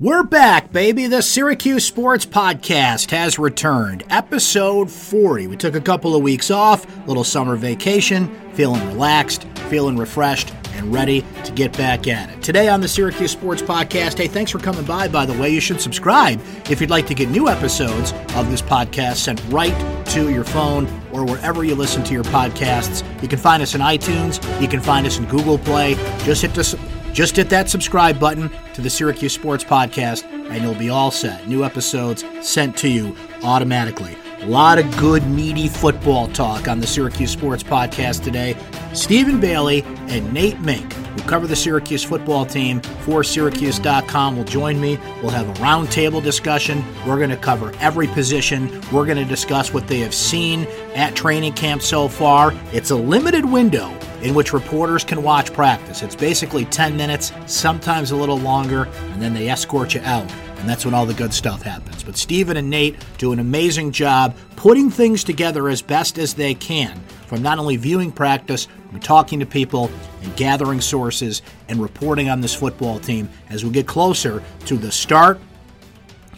We're back, baby. The Syracuse Sports Podcast has returned. Episode 40. We took a couple of weeks off, little summer vacation, feeling relaxed, feeling refreshed, and ready to get back at it. Today on the Syracuse Sports Podcast, hey, thanks for coming by. By the way, you should subscribe if you'd like to get new episodes of this podcast sent right to your phone or wherever you listen to your podcasts. You can find us in iTunes, you can find us in Google Play. Just hit the just hit that subscribe button to the Syracuse Sports Podcast, and you'll be all set. New episodes sent to you automatically. A lot of good, meaty football talk on the Syracuse Sports Podcast today. Stephen Bailey and Nate Mink, who cover the Syracuse football team for Syracuse.com, will join me. We'll have a roundtable discussion. We're going to cover every position. We're going to discuss what they have seen at training camp so far. It's a limited window in which reporters can watch practice. It's basically 10 minutes, sometimes a little longer, and then they escort you out. And that's when all the good stuff happens. But Stephen and Nate do an amazing job putting things together as best as they can from not only viewing practice, but talking to people and gathering sources and reporting on this football team as we get closer to the start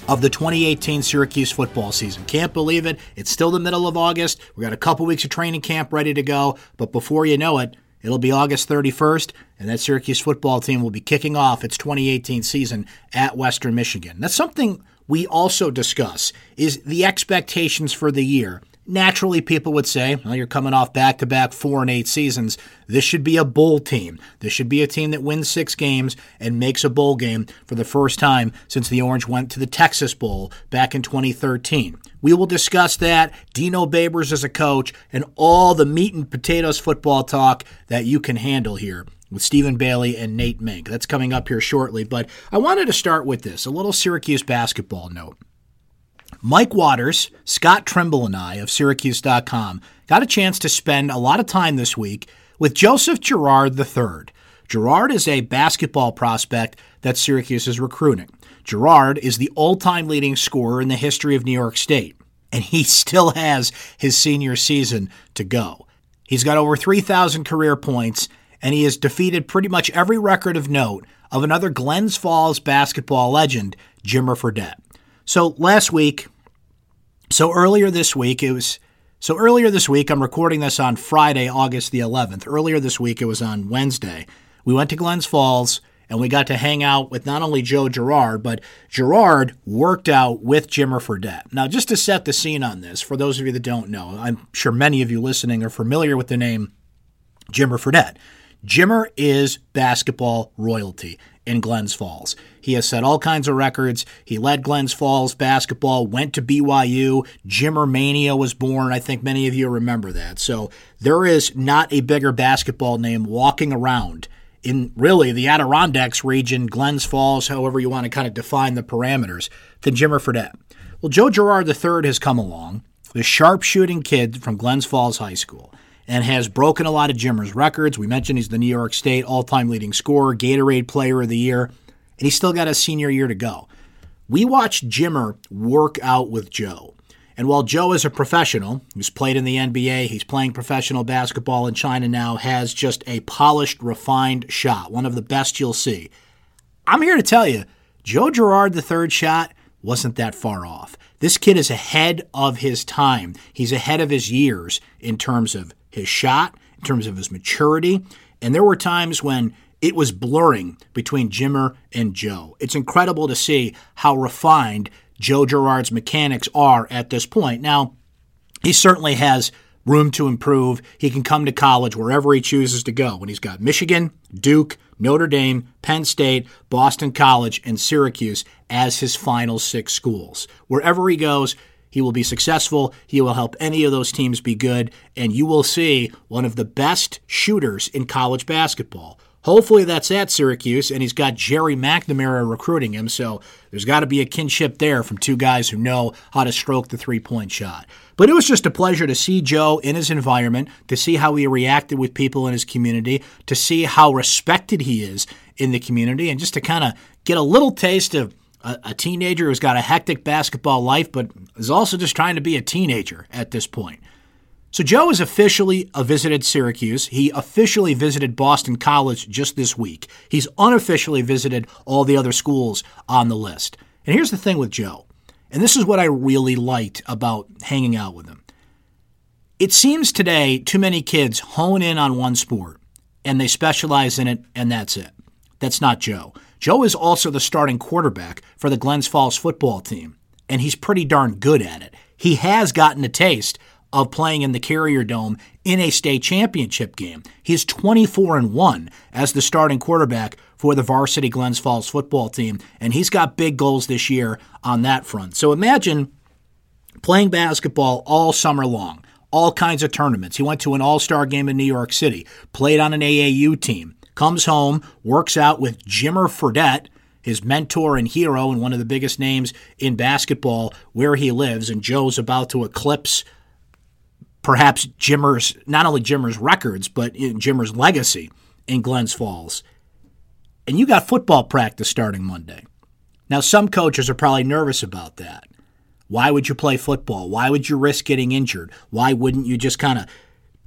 of the 2018 Syracuse football season. Can't believe it. It's still the middle of August. We got a couple weeks of training camp ready to go, but before you know it, it'll be August 31st, and that Syracuse football team will be kicking off its 2018 season at Western Michigan. That's something we also discuss is the expectations for the year Naturally, people would say, well, you're coming off back to back four and eight seasons. This should be a bowl team. This should be a team that wins six games and makes a bowl game for the first time since the Orange went to the Texas Bowl back in 2013. We will discuss that, Dino Babers as a coach, and all the meat and potatoes football talk that you can handle here with Stephen Bailey and Nate Mink. That's coming up here shortly, but I wanted to start with this a little Syracuse basketball note. Mike Waters, Scott Trimble, and I of Syracuse.com got a chance to spend a lot of time this week with Joseph Girard III. Girard is a basketball prospect that Syracuse is recruiting. Girard is the all time leading scorer in the history of New York State, and he still has his senior season to go. He's got over 3,000 career points, and he has defeated pretty much every record of note of another Glens Falls basketball legend, Jimmer Fredette. So last week, so earlier this week, it was. So earlier this week, I'm recording this on Friday, August the 11th. Earlier this week, it was on Wednesday. We went to Glens Falls and we got to hang out with not only Joe Girard, but Girard worked out with Jimmer Fredette. Now, just to set the scene on this, for those of you that don't know, I'm sure many of you listening are familiar with the name Jimmer Fredette. Jimmer is basketball royalty in Glens Falls. He has set all kinds of records. He led Glens Falls basketball, went to BYU. Jimmer Mania was born. I think many of you remember that. So there is not a bigger basketball name walking around in really the Adirondacks region, Glens Falls, however you want to kind of define the parameters, than Jimmer Fredette. Well, Joe Girard III has come along, the sharpshooting kid from Glens Falls High School and has broken a lot of Jimmer's records. We mentioned he's the New York State all time leading scorer, Gatorade Player of the Year, and he's still got a senior year to go. We watched Jimmer work out with Joe. And while Joe is a professional, who's played in the NBA, he's playing professional basketball in China now, has just a polished, refined shot, one of the best you'll see. I'm here to tell you, Joe Girard, the third shot, wasn't that far off. This kid is ahead of his time. He's ahead of his years in terms of his shot, in terms of his maturity. And there were times when it was blurring between Jimmer and Joe. It's incredible to see how refined Joe Girard's mechanics are at this point. Now, he certainly has room to improve. He can come to college wherever he chooses to go. When he's got Michigan, Duke, Notre Dame, Penn State, Boston College, and Syracuse as his final six schools. Wherever he goes, he will be successful. He will help any of those teams be good. And you will see one of the best shooters in college basketball. Hopefully that's at Syracuse, and he's got Gerry McNamara recruiting him, so there's got to be a kinship there from two guys who know how to stroke the three point shot. But it was just a pleasure to see Joe in his environment, to see how he reacted with people in his community, to see how respected he is in the community, and just to kind of get a little taste of a, a teenager who's got a hectic basketball life, but is also just trying to be a teenager at this point. So Joe has officially visited Syracuse. He officially visited Boston College just this week. He's unofficially visited all the other schools on the list. And here's the thing with Joe, and this is what I really liked about hanging out with him. It seems today too many kids hone in on one sport and they specialize in it, and that's it. That's not Joe. Joe is also the starting quarterback for the Glens Falls football team, and he's pretty darn good at it. He has gotten a taste of playing in the Carrier Dome in a state championship game. He's 24 and 1 as the starting quarterback for the varsity Glens Falls football team, and he's got big goals this year on that front. So imagine playing basketball all summer long, all kinds of tournaments. He went to an all-star game in New York City, played on an AAU team, comes home, works out with Jimmer Fredette, his mentor and hero and one of the biggest names in basketball where he lives, and Joe's about to eclipse perhaps Jimmer's, not only Jimmer's records, but Jimmer's legacy in Glens Falls. And you got football practice starting Monday. Now, some coaches are probably nervous about that. Why would you play football? Why would you risk getting injured? Why wouldn't you just kind of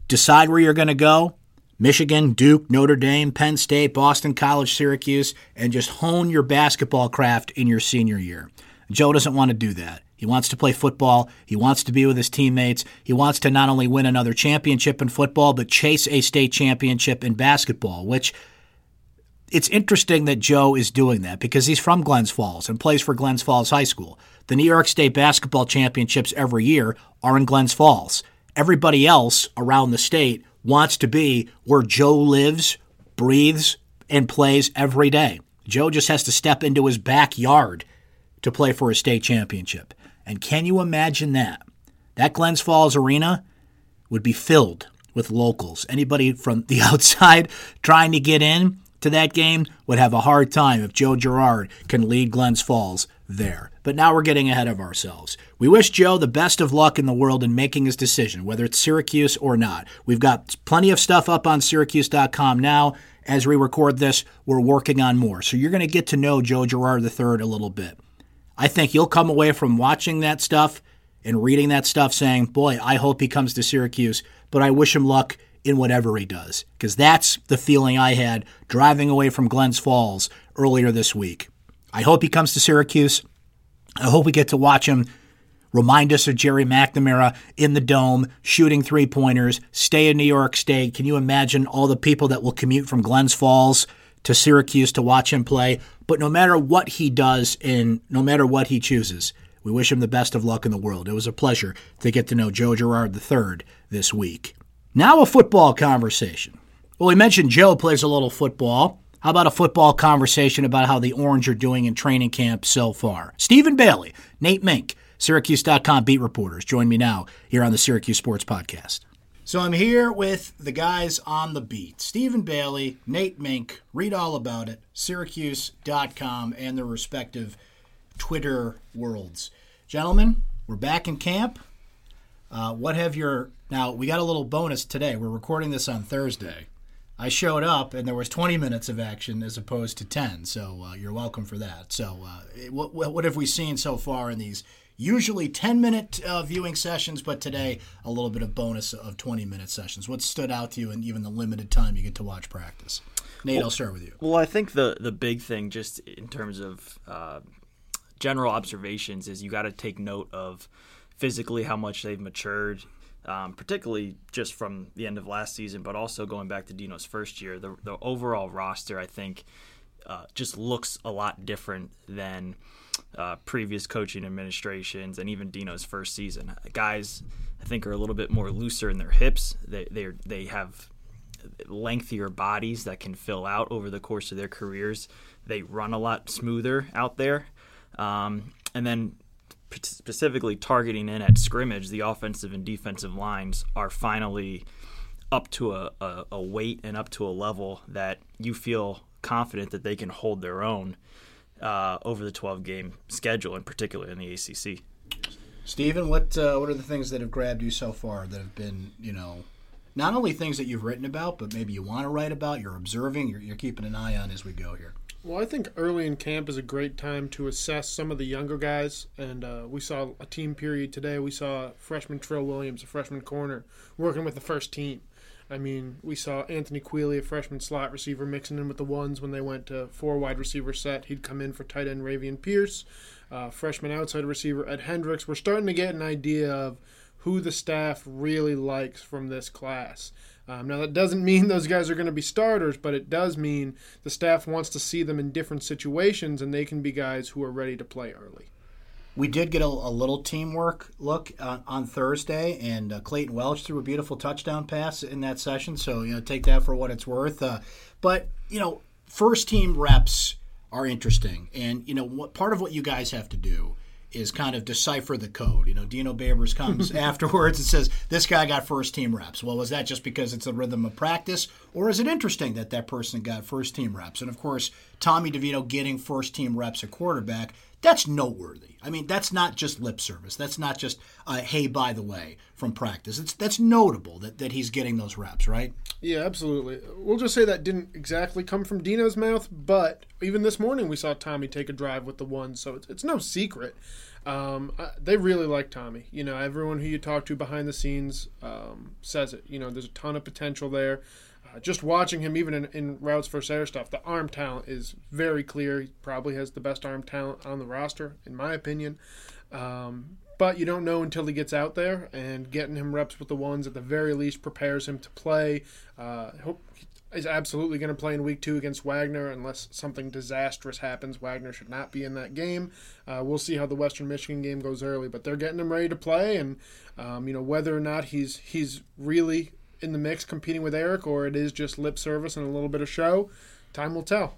decide where you're going to go? Michigan, Duke, Notre Dame, Penn State, Boston College, Syracuse, and just hone your basketball craft in your senior year. Joe doesn't want to do that. He wants to play football. He wants to be with his teammates. He wants to not only win another championship in football, but chase a state championship in basketball, which it's interesting that Joe is doing that because he's from Glens Falls and plays for Glens Falls High School. The New York State basketball championships every year are in Glens Falls. Everybody else around the state wants to be where Joe lives, breathes, and plays every day. Joe just has to step into his backyard to play for a state championship. And can you imagine that? That Glens Falls Arena would be filled with locals. Anybody from the outside trying to get in to that game would have a hard time if Joe Girard can lead Glens Falls there. But now we're getting ahead of ourselves. We wish Joe the best of luck in the world in making his decision, whether it's Syracuse or not. We've got plenty of stuff up on Syracuse.com now. As we record this, we're working on more. So you're going to get to know Joe Girard III a little bit. I think you'll come away from watching that stuff and reading that stuff saying, boy, I hope he comes to Syracuse, but I wish him luck in whatever he does. Because that's the feeling I had driving away from Glens Falls earlier this week. I hope he comes to Syracuse. I hope we get to watch him remind us of Gerry McNamara in the dome, shooting three pointers, stay in New York State. Can you imagine all the people that will commute from Glens Falls to Syracuse to watch him play? But no matter what he does and no matter what he chooses, we wish him the best of luck in the world. It was a pleasure to get to know Joe Girard III this week. Now, a football conversation. Well, we mentioned Joe plays a little football. How about a football conversation about how the Orange are doing in training camp so far? Stephen Bailey, Nate Mink, Syracuse.com beat reporters, join me now here on the Syracuse Sports Podcast. So I'm here with the guys on the beat Stephen Bailey, Nate Mink. Read all about it, Syracuse.com and their respective Twitter worlds. Gentlemen, we're back in camp. Uh, what have your. Now, we got a little bonus today. We're recording this on Thursday. I showed up and there was 20 minutes of action as opposed to 10, so uh, you're welcome for that. So, uh, what, what have we seen so far in these usually 10 minute uh, viewing sessions, but today a little bit of bonus of 20 minute sessions. What stood out to you in even the limited time you get to watch practice? Nate, well, I'll start with you. Well, I think the, the big thing, just in terms of uh, general observations, is you got to take note of physically how much they've matured. Um, particularly just from the end of last season, but also going back to Dino's first year, the, the overall roster, I think, uh, just looks a lot different than uh, previous coaching administrations and even Dino's first season. Guys, I think, are a little bit more looser in their hips. They they they have lengthier bodies that can fill out over the course of their careers. They run a lot smoother out there, um, and then specifically targeting in at scrimmage, the offensive and defensive lines are finally up to a, a, a weight and up to a level that you feel confident that they can hold their own uh, over the 12 game schedule, in particular in the ACC. Stephen, what uh, what are the things that have grabbed you so far that have been, you know, not only things that you've written about, but maybe you want to write about, you're observing, you're, you're keeping an eye on as we go here? Well, I think early in camp is a great time to assess some of the younger guys. And uh, we saw a team period today. We saw freshman Trill Williams, a freshman corner, working with the first team. I mean, we saw Anthony Queeley, a freshman slot receiver, mixing in with the ones when they went to four wide receiver set. He'd come in for tight end Ravian Pierce, uh, freshman outside receiver Ed Hendricks. We're starting to get an idea of who the staff really likes from this class. Um, now, that doesn't mean those guys are going to be starters, but it does mean the staff wants to see them in different situations and they can be guys who are ready to play early. We did get a, a little teamwork look uh, on Thursday, and uh, Clayton Welch threw a beautiful touchdown pass in that session. So, you know, take that for what it's worth. Uh, but, you know, first team reps are interesting. And, you know, what part of what you guys have to do is kind of decipher the code. You know, Dino Babers comes afterwards and says, This guy got first team reps. Well, was that just because it's a rhythm of practice, or is it interesting that that person got first team reps? And of course, Tommy DeVito getting first team reps at quarterback, that's noteworthy. I mean, that's not just lip service. That's not just, uh, hey, by the way, from practice. It's That's notable that, that he's getting those reps, right? Yeah, absolutely. We'll just say that didn't exactly come from Dino's mouth, but even this morning we saw Tommy take a drive with the one, so it's, it's no secret. Um, they really like Tommy. You know, everyone who you talk to behind the scenes um, says it. You know, there's a ton of potential there. Just watching him, even in, in routes versus air stuff, the arm talent is very clear. He probably has the best arm talent on the roster, in my opinion. Um, but you don't know until he gets out there, and getting him reps with the ones at the very least prepares him to play. Uh, hope is absolutely going to play in week two against Wagner unless something disastrous happens. Wagner should not be in that game. Uh, we'll see how the Western Michigan game goes early, but they're getting him ready to play, and um, you know whether or not he's he's really in the mix competing with Eric or it is just lip service and a little bit of show, time will tell.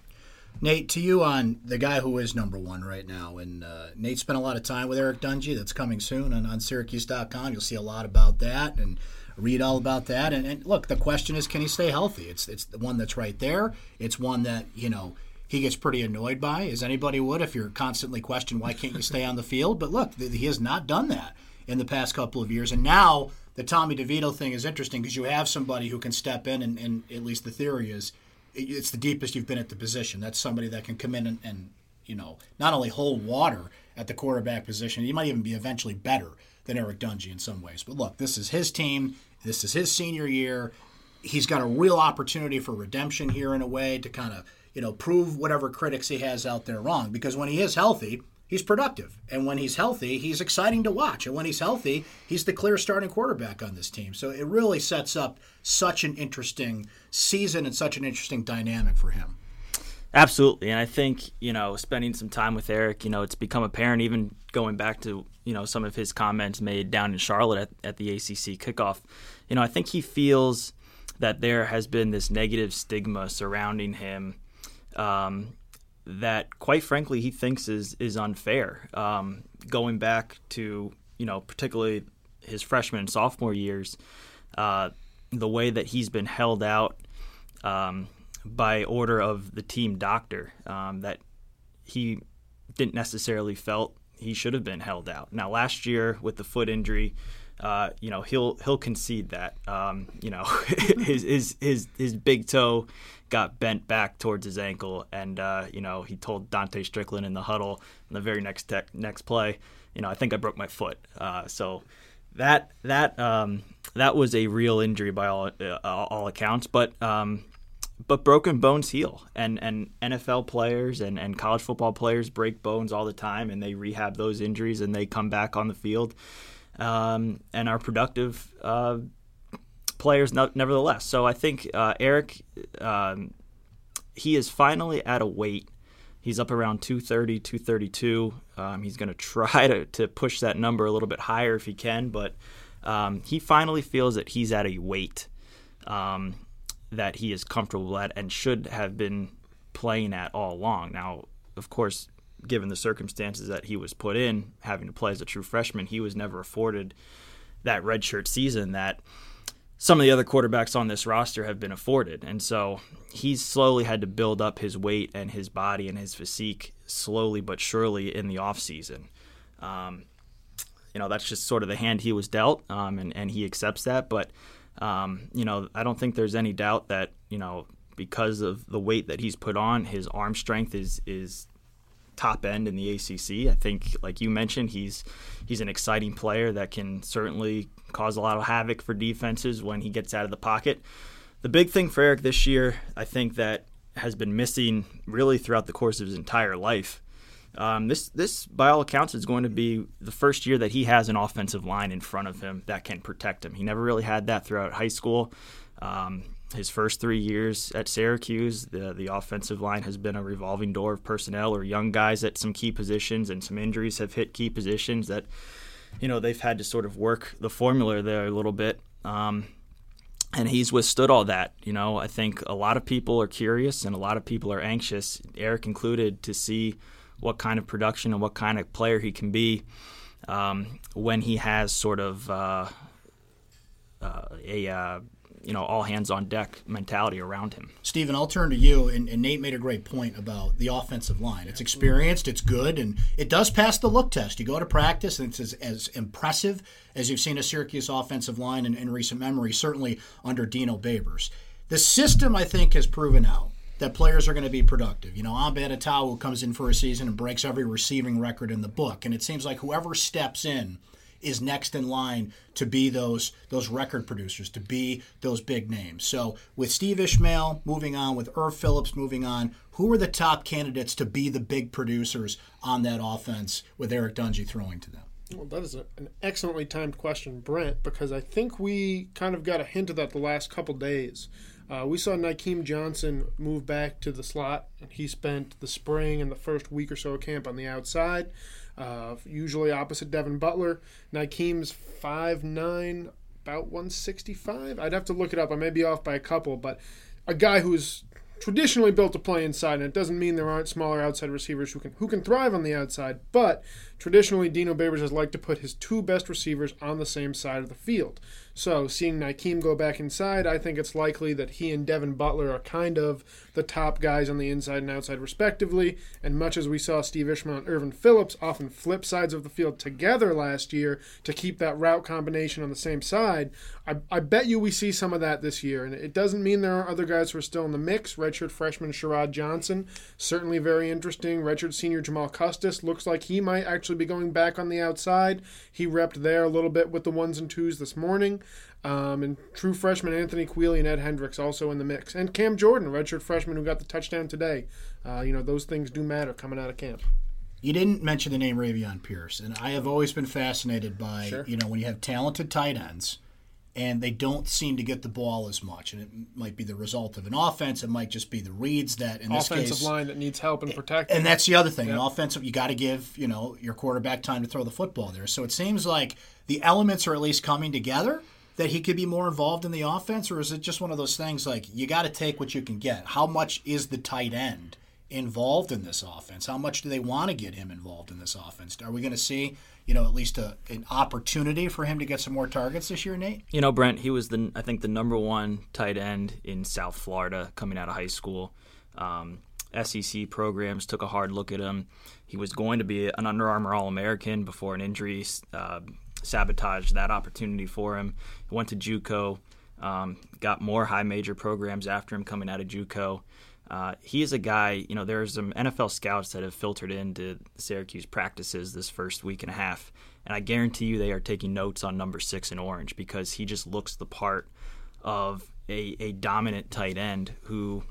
Nate, to you on the guy who is number one right now. And uh, Nate spent a lot of time with Eric Dungey. That's coming soon on, on Syracuse.com. You'll see a lot about that. And read all about that. And, and look, the question is, can he stay healthy? It's it's the one that's right there. It's one that you know he gets pretty annoyed by, as anybody would if you're constantly questioned, why can't you stay on the field. But look, he has not done that in the past couple of years, and now the Tommy DeVito thing is interesting because you have somebody who can step in, and, and, at least the theory is it's the deepest you've been at the position. That's somebody that can come in and, and you know not only hold water at the quarterback position, he might even be eventually better than Eric Dungey in some ways. But look, this is his team. This is his senior year. He's got a real opportunity for redemption here in a way to kind of, you know, prove whatever critics he has out there wrong. Because when he is healthy, he's productive. And when he's healthy, he's exciting to watch. And when he's healthy, he's the clear starting quarterback on this team. So it really sets up such an interesting season and such an interesting dynamic for him. Absolutely, and I think you know, spending some time with Eric, you know, it's become apparent even going back to you know some of his comments made down in Charlotte at, at the ACC kickoff. You know, I think he feels that there has been this negative stigma surrounding him um, that, quite frankly, he thinks is is unfair. Um, going back to you know, particularly his freshman and sophomore years, uh, the way that he's been held out. Um, by order of the team doctor um, that he didn't necessarily felt he should have been held out. Now last year with the foot injury, uh, you know he'll he'll concede that. Um, you know his his his his big toe got bent back towards his ankle, and uh, you know he told Dontae Strickland in the huddle in the very next tech, next play, you know I think I broke my foot. Uh, so that that um, that was a real injury by all uh, all accounts, but um, but broken bones heal and and NFL players and, and college football players break bones all the time and they rehab those injuries and they come back on the field um, and are productive uh, players nevertheless. So I think uh, Eric um, he is finally at a weight. He's up around 230 232 um, he's going to try to, push that number a little bit higher if he can but um, he finally feels that he's at a weight um, that he is comfortable at and should have been playing at all along. Now, of course, given the circumstances that he was put in, having to play as a true freshman, he was never afforded that redshirt season that some of the other quarterbacks on this roster have been afforded. And so he's slowly had to build up his weight and his body and his physique slowly but surely in the offseason. Um, you know, that's just sort of the hand he was dealt, um, and, and he accepts that. But um, you know, I don't think there's any doubt that you know because of the weight that he's put on. His arm strength is is top end in the ACC. I think, like you mentioned, he's he's an exciting player that can certainly cause a lot of havoc for defenses when he gets out of the pocket. The big thing for Eric this year, I think that has been missing really throughout the course of his entire life. Um, this this by all accounts is going to be the first year that he has an offensive line in front of him that can protect him. He never really had that throughout high school. Um, his first three years at Syracuse, the the offensive line has been a revolving door of personnel or young guys at some key positions, and some injuries have hit key positions that you know they've had to sort of work the formula there a little bit. Um, and he's withstood all that. You know, I think a lot of people are curious and a lot of people are anxious, Eric included, to see what kind of production and what kind of player he can be um, when he has sort of uh, uh, a uh, you know all hands on deck mentality around him. Stephen, I'll turn to you. And, and, Nate made a great point about the offensive line. It's experienced, it's good, and it does pass the look test. You go to practice, and it's as, as impressive as you've seen a Syracuse offensive line in, in recent memory, certainly under Dino Babers. The system, I think, has proven out that players are going to be productive. You know, Amba Etta-Tawo comes in for a season and breaks every receiving record in the book, and it seems like whoever steps in is next in line to be those those record producers, to be those big names. So with Steve Ishmael moving on, with Erv Philips moving on, who are the top candidates to be the big producers on that offense with Eric Dungey throwing to them? Well, that is a, an excellently timed question, Brent, because I think we kind of got a hint of that the last couple days. Uh, we saw Nykeim Johnson move back to the slot, and he spent the spring and the first week or so of camp on the outside, uh, usually opposite Devin Butler. Nykeim's 5'9", about 165. I'd have to look it up. I may be off by a couple, but a guy who's traditionally built to play inside, and it doesn't mean there aren't smaller outside receivers who can who can thrive on the outside. But traditionally, Dino Babers has liked to put his two best receivers on the same side of the field. So, seeing Nykeim go back inside, I think it's likely that he and Devin Butler are kind of the top guys on the inside and outside, respectively. And much as we saw Steve Ishmael and Ervin Philips often flip sides of the field together last year to keep that route combination on the same side, I, I bet you we see some of that this year. And it doesn't mean there are other guys who are still in the mix. Redshirt freshman Sharod Johnson, certainly very interesting. Redshirt senior Jamal Custis looks like he might actually be going back on the outside. He repped there a little bit with the ones and twos this morning. Um, and true freshman Anthony Queeley and Ed Hendricks also in the mix. And Cam Jordan, redshirt freshman who got the touchdown today. Uh, you know, those things do matter coming out of camp. You didn't mention the name Ravian Pierce, and I have always been fascinated by, sure. you know, when you have talented tight ends and they don't seem to get the ball as much. And it might be the result of an offense. It might just be the reads that in offensive this case, offensive line that needs help and protect. And that's the other thing. Yep. An offensive, you got to give you know your quarterback time to throw the football there. So it seems like the elements are at least coming together that he could be more involved in the offense, or is it just one of those things like you got to take what you can get? How much is the tight end involved in this offense? How much do they want to get him involved in this offense? Are we going to see, you know, at least a, an opportunity for him to get some more targets this year, Nate? You know, Brent, he was the I think the number one tight end in South Florida coming out of high school. Um, SEC programs took a hard look at him. He was going to be an Under Armour All American before an injury uh, sabotaged that opportunity for him. He went to JUCO, um, got more high major programs after him coming out of JUCO. Uh, he is a guy, you know, there are some NFL scouts that have filtered into Syracuse practices this first week and a half, and I guarantee you they are taking notes on number six in orange because he just looks the part of a, a dominant tight end who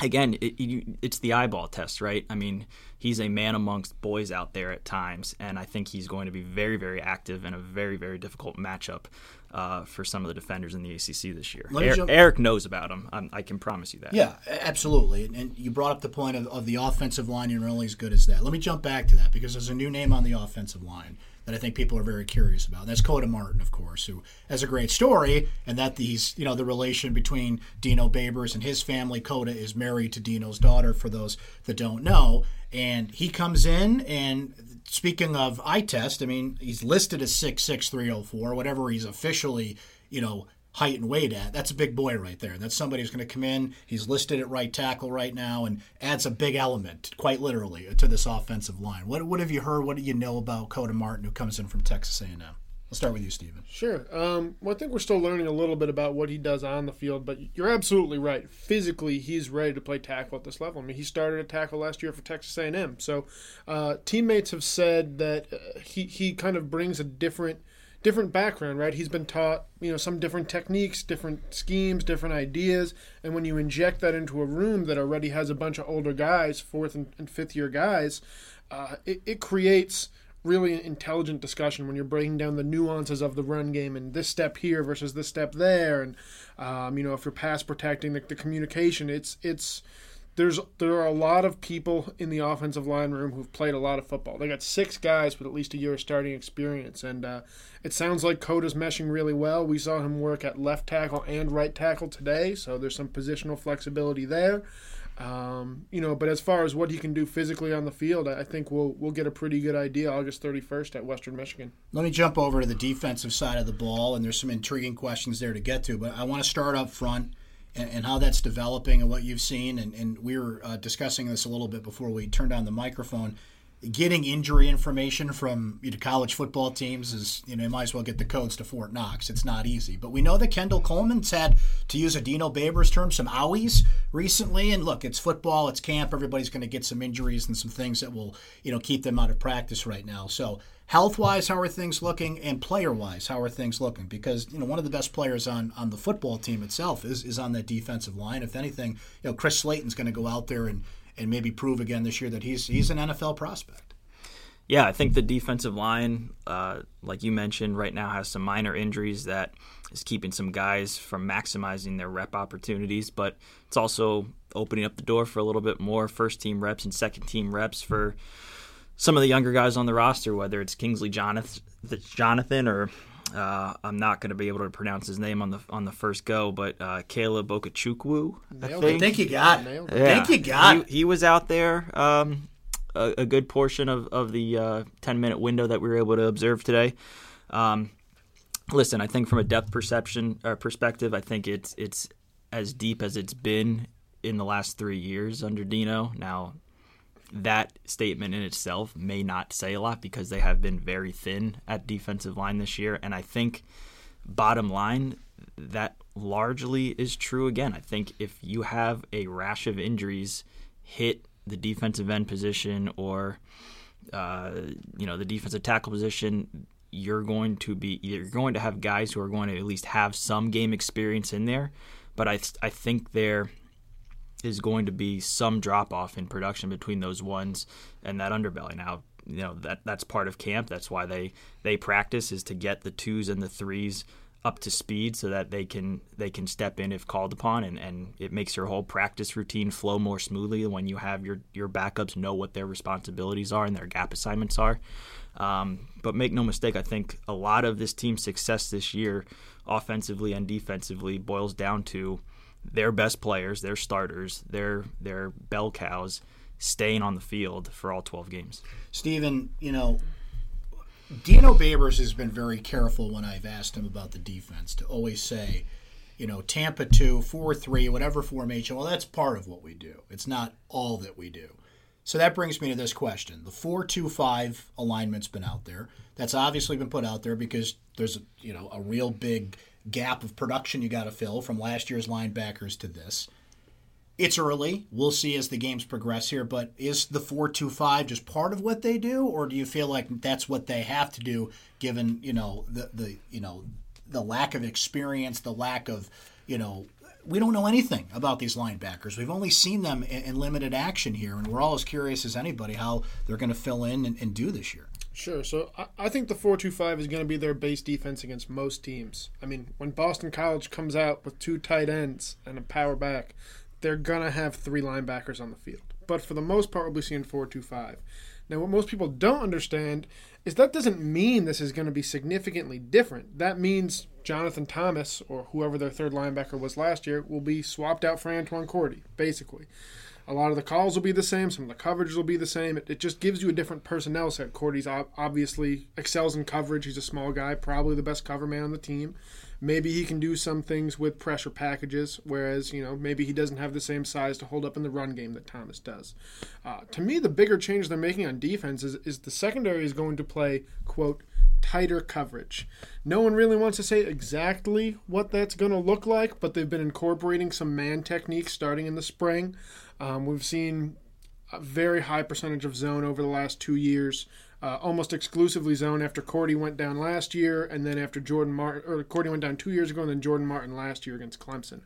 again, it, it's the eyeball test, right? I mean, he's a man amongst boys out there at times, and I think he's going to be very, very active in a very, very difficult matchup uh, for some of the defenders in the ACC this year. Eric, Eric, knows about him. I'm, i can promise you that. Yeah, absolutely. And you brought up the point of, of the offensive line. You're only as good as that. Let me jump back to that because there's a new name on the offensive line that I think people are very curious about. And that's Koda Martin, of course, who has a great story, and that these, you know, the relation between Dino Babers and his family. Koda is married to Dino's daughter, for those that don't know. And he comes in, and speaking of eye test, I mean, he's listed as six six three oh four, whatever he's officially, you know, height and weight at. That's a big boy right there. That's somebody who's going to come in. He's listed at right tackle right now and adds a big element, quite literally, to this offensive line. What what have you heard? What do you know about Koda Martin, who comes in from Texas A&M? Let's start with you, Stephen. Sure. Um, well, I think we're still learning a little bit about what he does on the field, but you're absolutely right. Physically, he's ready to play tackle at this level. I mean, he started at tackle last year for Texas A&M. So, uh, teammates have said that uh, he he kind of brings a different different background, right? He's been taught, you know, some different techniques, different schemes, different ideas, and when you inject that into a room that already has a bunch of older guys, fourth and, and fifth year guys, uh, it, it creates really intelligent discussion when you're breaking down the nuances of the run game and this step here versus this step there, and um, you know if you're pass protecting the, the communication, it's it's there's there are a lot of people in the offensive line room who've played a lot of football. They got six guys with at least a year of starting experience, and uh, it sounds like Koda's meshing really well. We saw him work at left tackle and right tackle today, so there's some positional flexibility there. Um, you know, but as far as what he can do physically on the field, I think we'll we'll get a pretty good idea August 31st at Western Michigan. Let me jump over to the defensive side of the ball, and there's some intriguing questions there to get to. But I want to start up front and, and how that's developing and what you've seen. And, and we were uh, discussing this a little bit before we turned on the microphone getting injury information from you know, college football teams is you know you might as well get the codes to Fort Knox. It's not easy, but we know that Kendall Coleman's had to use a Dino Babers term some owies recently. And look, it's football, it's camp. Everybody's going to get some injuries and some things that will you know keep them out of practice right now. So health wise, how are things looking, and player wise, how are things looking? Because you know one of the best players on on the football team itself is is on that defensive line. If anything, you know Chris Slayton's going to go out there and and maybe prove again this year that he's he's an NFL prospect. Yeah, I think the defensive line, uh, like you mentioned, right now has some minor injuries that is keeping some guys from maximizing their rep opportunities, but it's also opening up the door for a little bit more first team reps and second team reps for some of the younger guys on the roster, whether it's Kingsley Jonathan, Jonathan or uh, I'm not going to be able to pronounce his name on the on the first go, but uh, Caleb Okechukwu. I think. I think you got it. Yeah. I think you got he, he was out there um, a, a, good portion of, of the uh, 10 minute window that we were able to observe today. Um, listen, I think from a depth perception or perspective, I think it's it's as deep as it's been in the last three years under Dino. Now, that statement in itself may not say a lot because they have been very thin at defensive line this year. And I think, bottom line, that largely is true again. I think if you have a rash of injuries hit the defensive end position or uh, you know the defensive tackle position, you're going to be you're going to have guys who are going to at least have some game experience in there. But I I think they're is going to be some drop off in production between those ones and that underbelly. Now, you know that that's part of camp. That's why they they practice is to get the twos and the threes up to speed so that they can they can step in if called upon and, and it makes your whole practice routine flow more smoothly when you have your your backups know what their responsibilities are and their gap assignments are. Um, but make no mistake, I think a lot of this team's success this year, offensively and defensively, boils down to their best players, their starters, their their bell cows staying on the field for all 12 games. Stephen, you know, Dino Babers has been very careful when I've asked him about the defense to always say, you know, Tampa 2, 4 3, whatever formation. Well, that's part of what we do. It's not all that we do. So that brings me to this question. The 425 alignment's been out there. That's obviously been put out there because there's, you know, a real big gap of production you got to fill from last year's linebackers to this. It's early. We'll see as the games progress here, but is the 4-2-5 just part of what they do or do you feel like that's what they have to do given, you know, the the you know, the lack of experience, the lack of, you know, we don't know anything about these linebackers. We've only seen them in, in limited action here, and we're all as curious as anybody how they're going to fill in and, and do this year. Sure. So I, I think the four-two-five is going to be their base defense against most teams. I mean, when Boston College comes out with two tight ends and a power back, they're going to have three linebackers on the field. But for the most part, we'll be seeing four-two-five. Now, what most people don't understand is that doesn't mean this is going to be significantly different. That means Jonathan Thomas, or whoever their third linebacker was last year, will be swapped out for Antoine Cordy, basically. A lot of the calls will be the same. Some of the coverage will be the same. It, it just gives you a different personnel set. Cordy's obviously excels in coverage. He's a small guy, probably the best cover man on the team. Maybe he can do some things with pressure packages, whereas, you know, maybe he doesn't have the same size to hold up in the run game that Thomas does. Uh, to me, the bigger change they're making on defense is, is the secondary is going to play, quote, tighter coverage. No one really wants to say exactly what that's going to look like, but they've been incorporating some man techniques starting in the spring. Um, we've seen a very high percentage of zone over the last two years. Uh, almost exclusively zone after Cordy went down last year, and then after Jordan Martin, or Cordy went down two years ago, and then Jordan Martin last year against Clemson.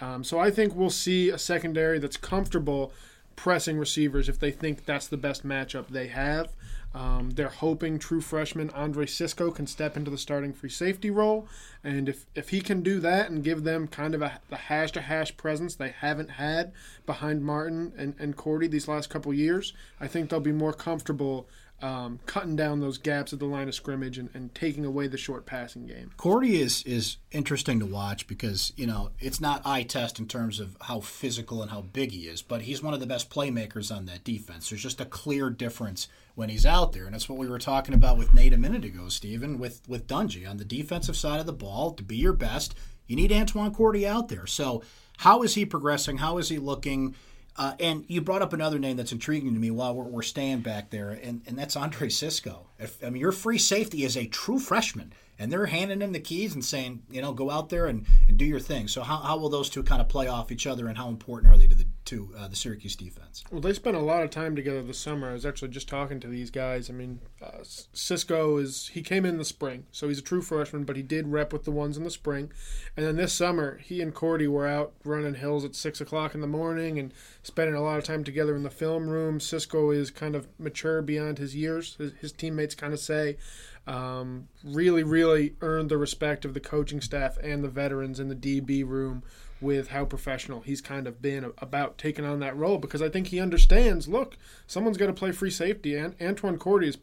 Um, so I think we'll see a secondary that's comfortable pressing receivers if they think that's the best matchup they have. Um, they're hoping true freshman Andre Cisco can step into the starting free safety role, and if, if he can do that and give them kind of a the hash to hash presence they haven't had behind Martin and, and Cordy these last couple years, I think they'll be more comfortable um, cutting down those gaps at the line of scrimmage and, and taking away the short passing game. Cordy is is interesting to watch because you know it's not eye test in terms of how physical and how big he is, but he's one of the best playmakers on that defense. There's just a clear difference when he's out there, and that's what we were talking about with Nate a minute ago, Stephen, with with Dungey on the defensive side of the ball. To be your best, you need Antoine Cordy out there. So how is he progressing? How is he looking? Uh, and you brought up another name that's intriguing to me while we're, we're staying back there, and, and that's Andre Cisco. If, I mean, your free safety is a true freshman, and they're handing him the keys and saying, you know, go out there and, and do your thing. So how, how will those two kind of play off each other, and how important are they to the to uh, the Syracuse defense? Well, they spent a lot of time together this summer. I was actually just talking to these guys. I mean, uh, Cisco is he came in the spring, so he's a true freshman, but he did rep with the ones in the spring. And then this summer, he and Cordy were out running hills at six o'clock in the morning and spending a lot of time together in the film room. Cisco is kind of mature beyond his years. His, his teammates kind of say. Um, really, really earned the respect of the coaching staff and the veterans in the DB room with how professional he's kind of been about taking on that role because I think he understands. Look, someone's got to play free safety, and Antoine Cordy is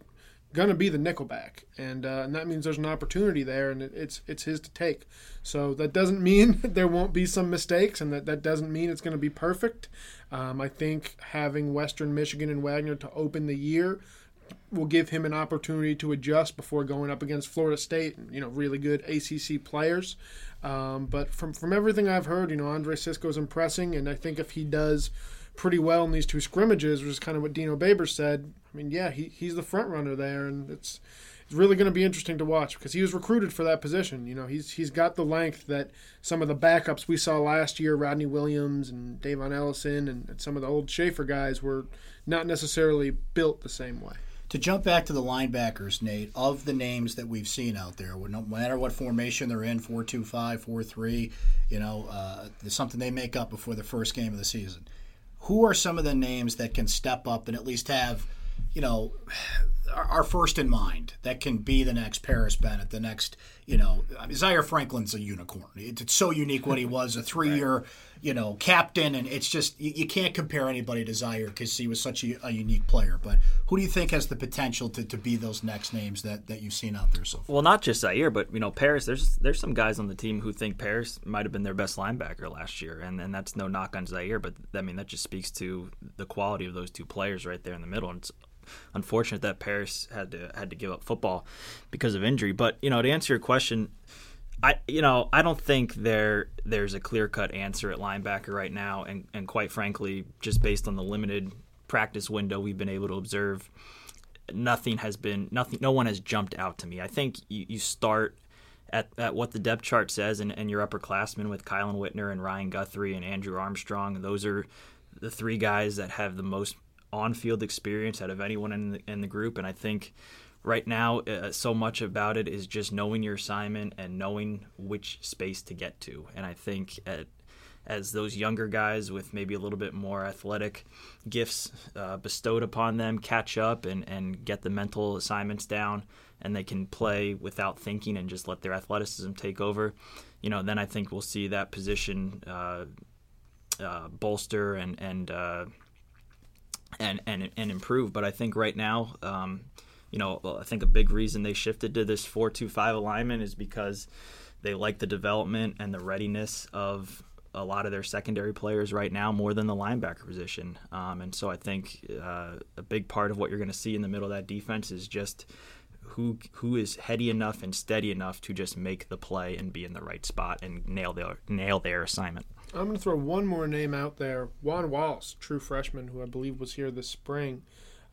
going to be the nickelback, and uh, and that means there's an opportunity there, and it, it's it's his to take. So that doesn't mean there won't be some mistakes, and that that doesn't mean it's going to be perfect. Um, I think having Western Michigan and Wagner to open the year will give him an opportunity to adjust before going up against Florida State, and, you know, really good ACC players. Um, but from from everything I've heard, you know, Andre Cisco is impressing, and I think if he does pretty well in these two scrimmages, which is kind of what Dino Baber said, I mean, yeah, he, he's the front runner there, and it's it's really going to be interesting to watch because he was recruited for that position. You know, he's he's got the length that some of the backups we saw last year, Rodney Williams and Davon Ellison, and, and some of the old Shafer guys were not necessarily built the same way. To jump back to the linebackers, Nate, of the names that we've seen out there, no matter what formation they're in 4 2 5, 4 3, you know, uh, something they make up before the first game of the season. Who are some of the names that can step up and at least have, you know, are first in mind that can be the next Parris Bennett, the next, you know, I mean, Zaire Franklin's a unicorn. It's so unique what he was, a three year, right. you know, captain, and it's just you, you can't compare anybody to Zaire because he was such a, a, unique player. But who do you think has the potential to, to be those next names that, that you've seen out there so far? Well, not just Zaire, but you know, Parris. There's there's some guys on the team who think Parris might have been their best linebacker last year, and and that's no knock on Zaire, but I mean that just speaks to the quality of those two players right there in the middle. And it's unfortunate that Parris had to had to give up football because of injury. But you know, to answer your question, I you know I don't think there there's a clear cut answer at linebacker right now, and and quite frankly, just based on the limited practice window we've been able to observe, nothing has been nothing. No one has jumped out to me. I think you, you start. At, at what the depth chart says, and, and your upperclassmen with Kielan Whitner and Ryan Guthrie and Andrew Armstrong, those are the three guys that have the most on-field experience out of anyone in the, in the group, and I think right now uh, so much about it is just knowing your assignment and knowing which space to get to. And I think at as those younger guys with maybe a little bit more athletic gifts uh, bestowed upon them catch up and, and get the mental assignments down and they can play without thinking and just let their athleticism take over, you know, then I think we'll see that position uh, uh, bolster and, and uh, and and and improve. But I think right now, um, you know, I think a big reason they shifted to this four-two-five alignment is because they like the development and the readiness of a lot of their secondary players right now more than the linebacker position. Um, and so I think uh, a big part of what you're going to see in the middle of that defense is just who who is heady enough and steady enough to just make the play and be in the right spot and nail their nail their assignment. I'm going to throw one more name out there. Juan Wallace, true freshman, who I believe was here this spring.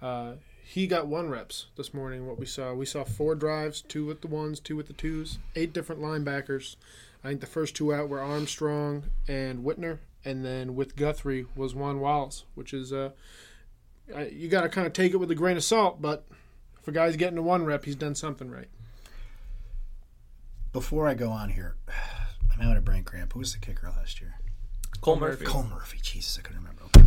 Uh, he got one reps this morning. What we saw, we saw four drives, two with the ones, two with the twos, eight different linebackers. I think the first two out were Armstrong and Whitner, and then with Guthrie was Juan Wallace, which is uh, you got to kind of take it with a grain of salt, but for a guys getting to one rep, he's done something right. Before I go on here, I'm having a brain cramp. Who was the kicker last year? Cole Murphy. Cole Murphy. Jesus, I couldn't remember. Okay.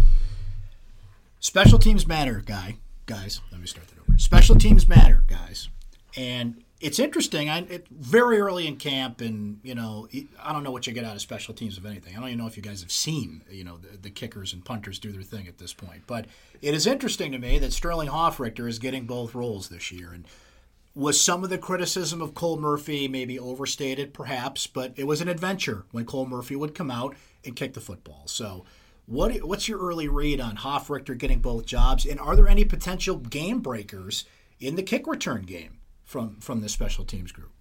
Special teams matter, guy. Guys, let me start that over. Special teams matter, guys. And it's interesting. I it, very early in camp, and you know, I don't know what you get out of special teams of anything. I don't even know if you guys have seen, you know, the, the kickers and punters do their thing at this point. But it is interesting to me that Sterling Hofrichter is getting both roles this year, and was some of the criticism of Cole Murphy maybe overstated, perhaps? But it was an adventure when Cole Murphy would come out and kick the football. So, what what's your early read on Hofrichter getting both jobs, and are there any potential game breakers in the kick return game from from the special teams group?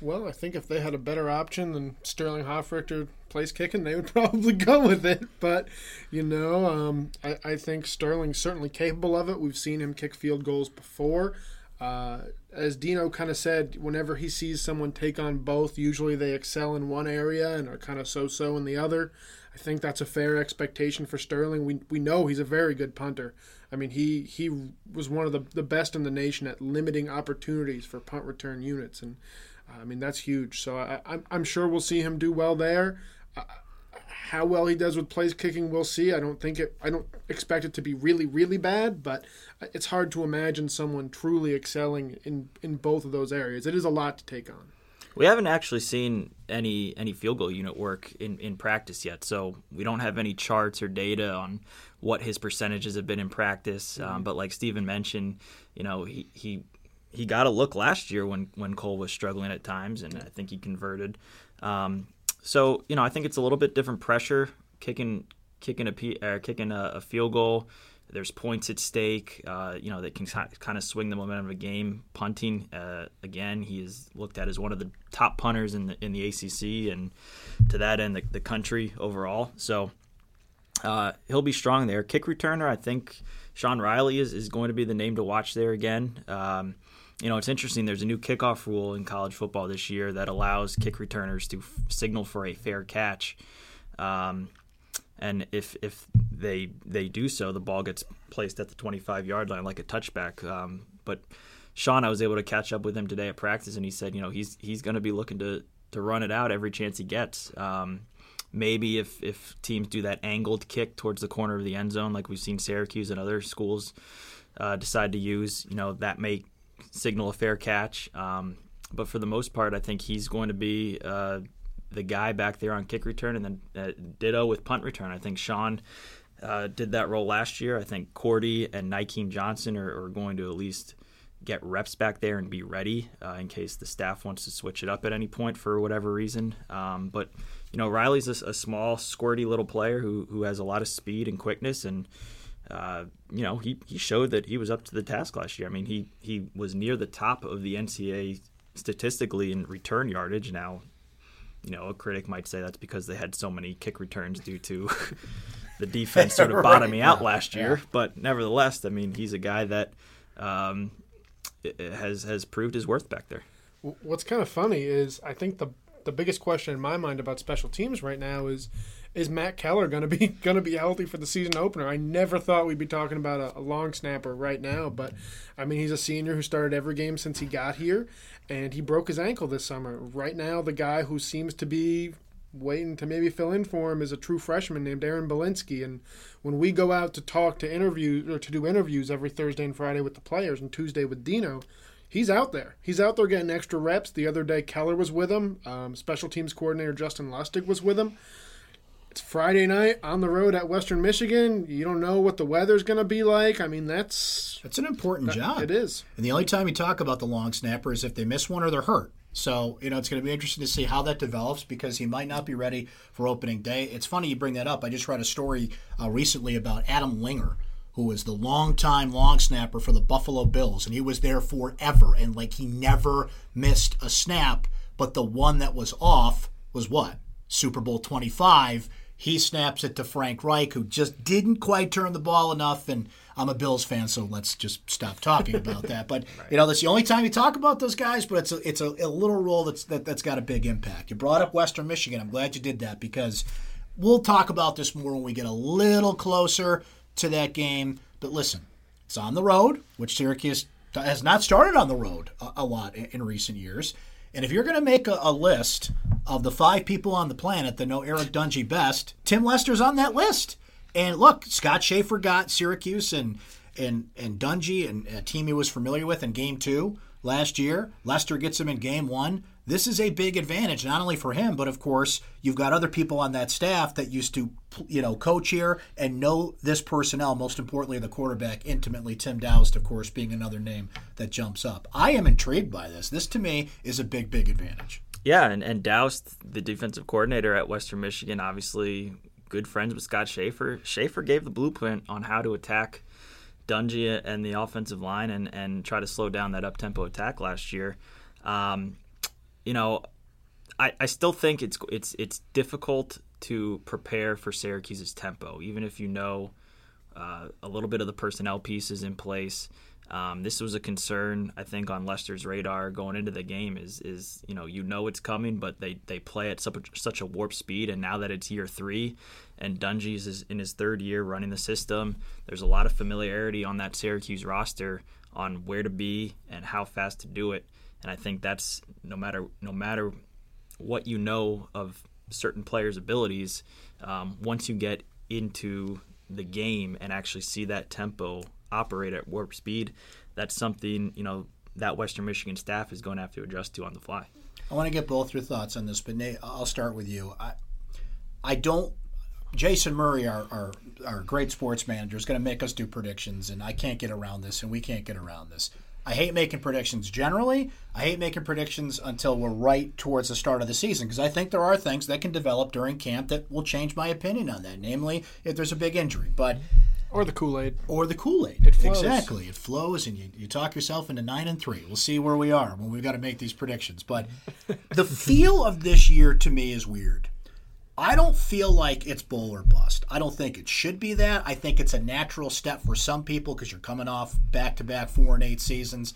Well, I think if they had a better option than Sterling Hofrichter place kicking, they would probably go with it. But you know, um, I, I think Sterling's certainly capable of it. We've seen him kick field goals before. Uh, as Dino kind of said, whenever he sees someone take on both, usually they excel in one area and are kind of so-so in the other. I think that's a fair expectation for Sterling. We, we know he's a very good punter. I mean, he he was one of the, the best in the nation at limiting opportunities for punt return units, and uh, I mean that's huge. So I, I'm I'm sure we'll see him do well there. How well he does with place kicking, we'll see. I don't think it. I don't expect it to be really, really bad, but it's hard to imagine someone truly excelling in in both of those areas. It is a lot to take on. We haven't actually seen any any field goal unit work in, in practice yet, so we don't have any charts or data on what his percentages have been in practice. Um, mm-hmm. Um, but like Steven mentioned, you know, he he he got a look last year when when Cole was struggling at times, and I think he converted. Um, so you know, I think it's a little bit different pressure kicking kicking a uh, kicking a, a, field goal. There's points at stake. Uh, you know that can kind of swing the momentum of a game. Punting uh, again, he is looked at as one of the top punters in the in the ACC and to that end the, the country overall. So uh, he'll be strong there. Kick returner, I think Sean Riley is, is going to be the name to watch there again. Um, you know, it's interesting. There's a new kickoff rule in college football this year that allows kick returners to f- signal for a fair catch. Um, and if if they they do so, the ball gets placed at the 25 yard line like a touchback. Um, but Sean, I was able to catch up with him today at practice, and he said, you know, he's he's going to be looking to to run it out every chance he gets. Um, maybe if if teams do that angled kick towards the corner of the end zone, like we've seen Syracuse and other schools uh, decide to use, you know, that may signal a fair catch. Um, but for the most part, I think he's going to be uh, the guy back there on kick return, and then uh, ditto with punt return. I think Sean uh, did that role last year. I think Cordy and Nykeem Johnson are, are, going to at least get reps back there and be ready uh, in case the staff wants to switch it up at any point for whatever reason. Um, but you know, Riley's a, a, small, squirty little player who who has a lot of speed and quickness and uh, you know, he, he showed that he was up to the task last year. I mean, he, he was near the top of the NCAA statistically in return yardage. Now, you know, a critic might say that's because they had so many kick returns due to the defense sort of bottoming right. out last year. Yeah. But nevertheless, I mean, he's a guy that um, has has proved his worth back there. What's kind of funny is I think the the biggest question in my mind about special teams right now is is Matt Keller going to be going to be healthy for the season opener? I never thought we'd be talking about a, a, long snapper right now, but I mean he's a senior who started every game since he got here, and he broke his ankle this summer. Right now, the guy who seems to be waiting to maybe fill in for him is a true freshman named Aaron Bolinsky. And when we go out to talk to interview or to do interviews every Thursday and Friday with the players and Tuesday with Dino, he's out there. He's out there getting extra reps. The other day, Keller was with him. Um, special teams coordinator Justin Lustig was with him. It's Friday night on the road at Western Michigan. You don't know what the weather's going to be like. I mean, that's that's an important that, job. It is. And the only time you talk about the long snapper is if they miss one or they're hurt. So, you know, it's going to be interesting to see how that develops because he might not be ready for opening day. It's funny you bring that up. I just read a story uh, recently about Adam Lingner, who was the longtime long snapper for the Buffalo Bills, and he was there forever, and like he never missed a snap. But the one that was off was what? Super Bowl 25. He snaps it to Frank Reich, who just didn't quite turn the ball enough. And I'm a Bills fan, so let's just stop talking about that. But right. you know, that's the only time you talk about those guys. But it's a, it's a, a little role that's that, that's got a big impact. You brought up Western Michigan. I'm glad you did that because we'll talk about this more when we get a little closer to that game. But listen, it's on the road, which Syracuse has not started on the road a, a lot in, in, recent years. And if you're going to make a, a, list of the five people on the planet that know Eric Dungey best, Tim Lester's on that list. And look, Scott Shafer got Syracuse and and and Dungey and a team he was familiar with in Game Two last year. Lester gets him in Game One this is a big advantage not only for him but of course you've got other people on that staff that used to you know coach here and know this personnel most importantly the quarterback intimately tim daoust of course being another name that jumps up. I am intrigued by this. This to me is a big big advantage. Yeah and, and daoust the defensive coordinator at western michigan obviously good friends with scott shafer shafer gave the blueprint on how to attack Dungey and the offensive line and, and try to slow down that up tempo attack last year. Um, you know, I, I still think it's it's it's difficult to prepare for Syracuse's tempo, even if you know uh, a little bit of the personnel pieces in place. Um, this was a concern, I think, on Lester's radar going into the game. Is is you know you know it's coming, but they, they play at such a, such a warp speed, and now that it's year three, and Dungey's is in his third year running the system, there's a lot of familiarity on that Syracuse roster on where to be and how fast to do it and I think that's no matter no matter what you know of certain players' abilities, um, once you get into the game and actually see that tempo operate at warp speed, that's something you know that Western Michigan staff is going to have to adjust to on the fly. I want to get both your thoughts on this, but Nate, I'll start with you. I, I don't. Jason Murray, our, our, our great sports manager, is going to make us do predictions, and I can't get around this, and we can't get around this. I hate making predictions generally. I hate making predictions until we're right towards the start of the season because I think there are things that can develop during camp that will change my opinion on that. Namely, if there's a big injury, but or the Kool Aid, or the Kool Aid. Exactly, it flows, and you, you talk yourself into nine and three. We'll see where we are when we've got to make these predictions. But the feel of this year to me is weird. I don't feel like it's bowl or bust. I don't think it should be that. I think it's a natural step for some people because you're coming off back to back four and eight seasons.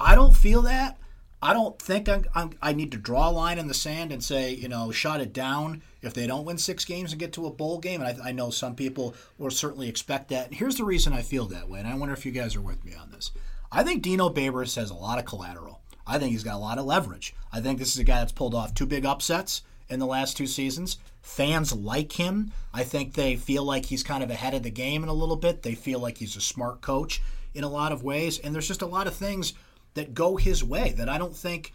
I don't feel that. I don't think I'm, I'm, i need to draw a line in the sand and say, you know, shut it down if they don't win six games and get to a bowl game. And I, I know some people will certainly expect that. And here's the reason I feel that way. And I wonder if you guys are with me on this. I think Dino Babers has a lot of collateral. I think he's got a lot of leverage. I think this is a guy that's pulled off two big upsets in the last two seasons. Fans like him. I think they feel like he's kind of ahead of the game in a little bit. They feel like he's a smart coach in a lot of ways. And there's just a lot of things that go his way that I don't think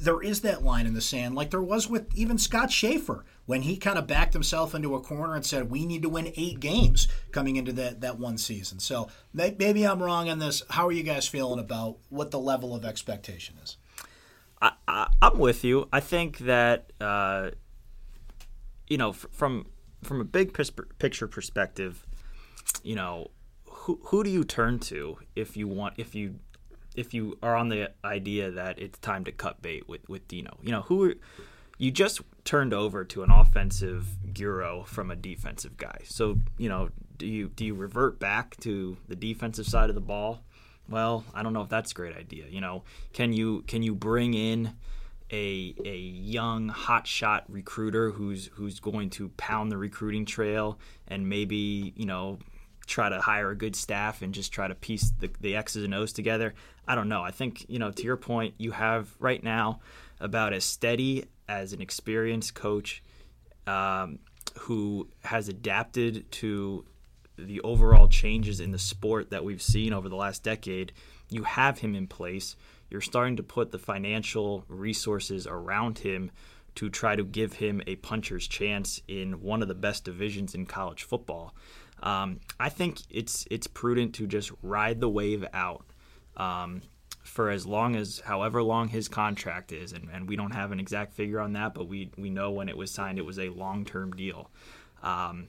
there is that line in the sand like there was with even Scott Shafer when he kind of backed himself into a corner and said we need to win eight games coming into that, that one season. So maybe I'm wrong on this. How are you guys feeling about what the level of expectation is? I, am with you. I think that uh, you know from from a big picture perspective, you know, who who do you turn to if you want if you if you are on the idea that it's time to cut bait with with Dino? You know, who are, you just turned over to an offensive guru from a defensive guy. So you know, do you do you revert back to the defensive side of the ball? well, I don't know if that's a great idea. You know, can you can you bring in a a young hotshot recruiter who's who's going to pound the recruiting trail and maybe you know try to hire a good staff and just try to piece the, the X's and O's together. I don't know. I think you know to your point, you have right now about as steady as an experienced coach um, who has adapted to the overall changes in the sport that we've seen over the last decade, you have him in place. You're starting to put the financial resources around him to try to give him a puncher's chance in one of the best divisions in college football. Um, I think it's it's prudent to just ride the wave out um, for as long as however long his contract is, and, and, we don't have an exact figure on that, but we we know when it was signed, it was a long term deal. Um,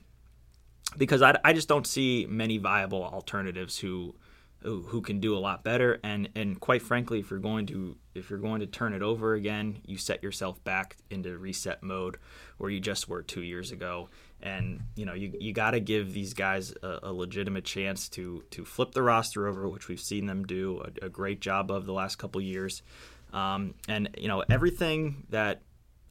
because I, I just don't see many viable alternatives who who, can do a lot better. And and quite frankly if you're going to if you're going to turn it over again you set yourself back into reset mode where you just were two years ago. And you know you, you got to give these guys a, a, legitimate chance to to flip the roster over which we've seen them do a, a great job of the last couple years. Um, and you know everything that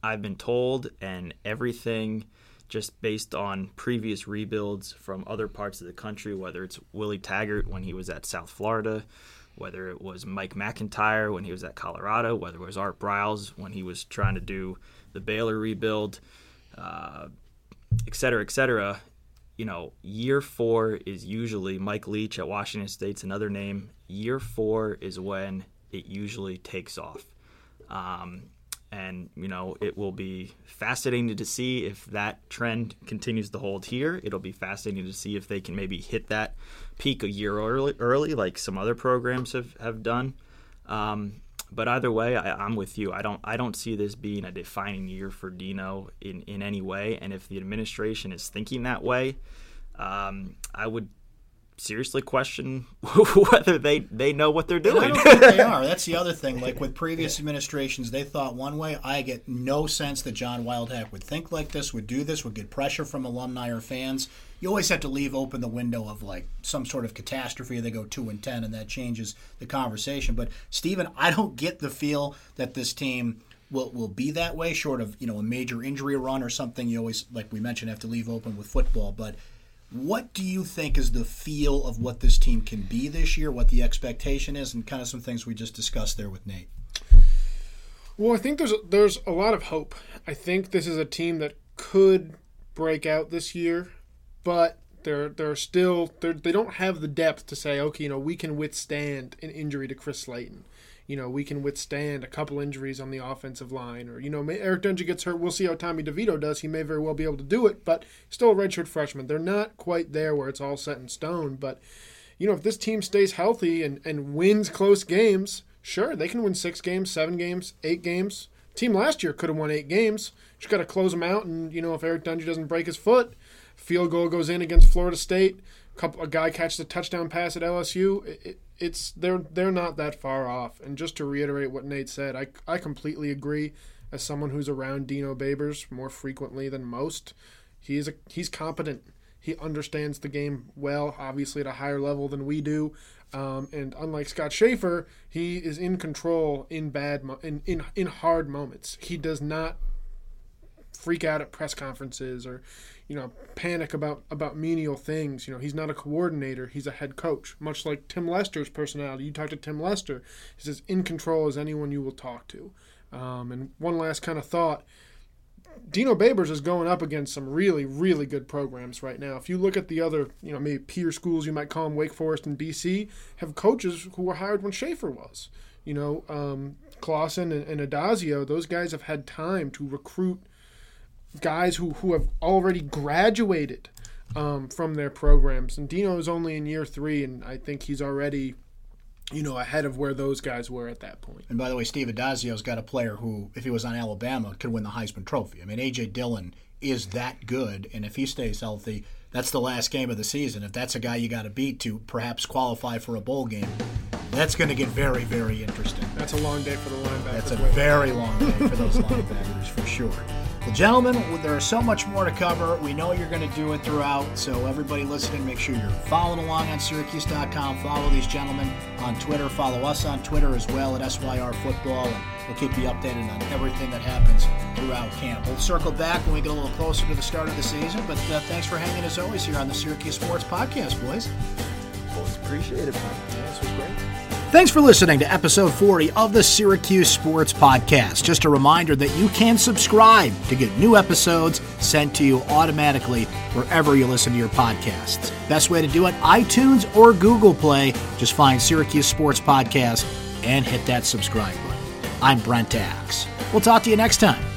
I've been told and everything just based on previous rebuilds from other parts of the country, whether it's Willie Taggart when he was at South Florida, whether it was Mike MacIntyre when he was at Colorado, whether it was Art Briles when he was trying to do the Baylor rebuild, uh, et cetera, et cetera. You know, year four is usually Mike Leach at Washington State's another name. Year four is when it usually takes off. Um, and you know it will be fascinating to see if that trend continues to hold here. It'll be fascinating to see if they can maybe hit that peak a year early, early like some other programs have have done. Um, but either way, I, am with you. I don't I don't see this being a defining year for Dino in in any way. And if the administration is thinking that way, um, I would seriously question whether they, they know what they're doing. I don't think they are. That's the other thing. Like with previous administrations, they thought one way. I get no sense that John Wildhack would think like this, would do this, would get pressure from alumni or fans. You always have to leave open the window of like some sort of catastrophe. They go two and ten, and that changes the conversation. But Stephen, I don't get the feel that this team will will be that way, short of you know a major injury run or something. You always, like we mentioned, have to leave open with football, but what do you think is the feel of what this team can be this year, what the expectation is, and kind of some things we just discussed there with Nate? Well, I think there's there's a lot of hope. I think this is a team that could break out this year, but they're they're still they're, they don't have the depth to say, okay, you know, we can withstand an injury to Chris Slayton you know, we can withstand a couple injuries on the offensive line, or you know, Eric Dungey gets hurt. We'll see how Tommy DeVito does. He may very well be able to do it, but still a redshirt freshman. They're not quite there where it's all set in stone. But you know, if this team stays healthy and and wins close games, sure, they can win six games, seven games, eight games. Team last year could have won eight games. Just got to close them out, and you know, if Eric Dungey doesn't break his foot, field goal goes in against Florida State. A, couple, a guy catches a touchdown pass at LSU. It, it, it's they're they're not that far off. And just to reiterate what Nate said, I I completely agree. As someone who's around Dino Babers more frequently than most, he is a he's competent. He understands the game well, obviously at a higher level than we do. Um, and unlike Scott Shafer, he is in control in bad mo- in, in in hard moments. He does not freak out at press conferences or you know, panic about about menial things. You know, he's not a coordinator; he's a head coach. Much like Tim Lester's personality. You talk to Tim Lester; he's as in control as anyone you will talk to. Um, and one last kind of thought: Dino Babers is going up against some really, really good programs right now. If you look at the other, you know, maybe peer schools, you might call them Wake Forest and BC, have coaches who were hired when Shafer was. You know, um, Clawson and, and Addazio; those guys have had time to recruit guys who, who have already graduated um, from their programs. And Dino is only in year three, and I think he's already, you know, ahead of where those guys were at that point. And by the way, Steve Addazio's got a player who, if he was on Alabama, could win the Heisman Trophy. I mean, A.J. Dillon is that good, and if he stays healthy, that's the last game of the season. If that's a guy you got to beat to perhaps qualify for a bowl game, that's going to get very, very interesting. That's a long day for the linebackers. That's a very long day for those linebackers, for sure. Well, gentlemen, there's so much more to cover. We know you're going to do it throughout, so everybody listening, make sure you're following along on Syracuse.com. Follow these gentlemen on Twitter. Follow us on Twitter as well at SYR Football, and we'll keep you updated on everything that happens throughout camp. We'll circle back when we get a little closer to the start of the season, but uh, thanks for hanging as always here on the Syracuse Sports Podcast, boys. Always appreciate it, man. This was great. Thanks for listening to episode 40 of the Syracuse Sports Podcast. Just a reminder that you can subscribe to get new episodes sent to you automatically wherever you listen to your podcasts. Best way to do it iTunes or Google Play. Just find Syracuse Sports Podcast and hit that subscribe button. I'm Brent Axe. We'll talk to you next time.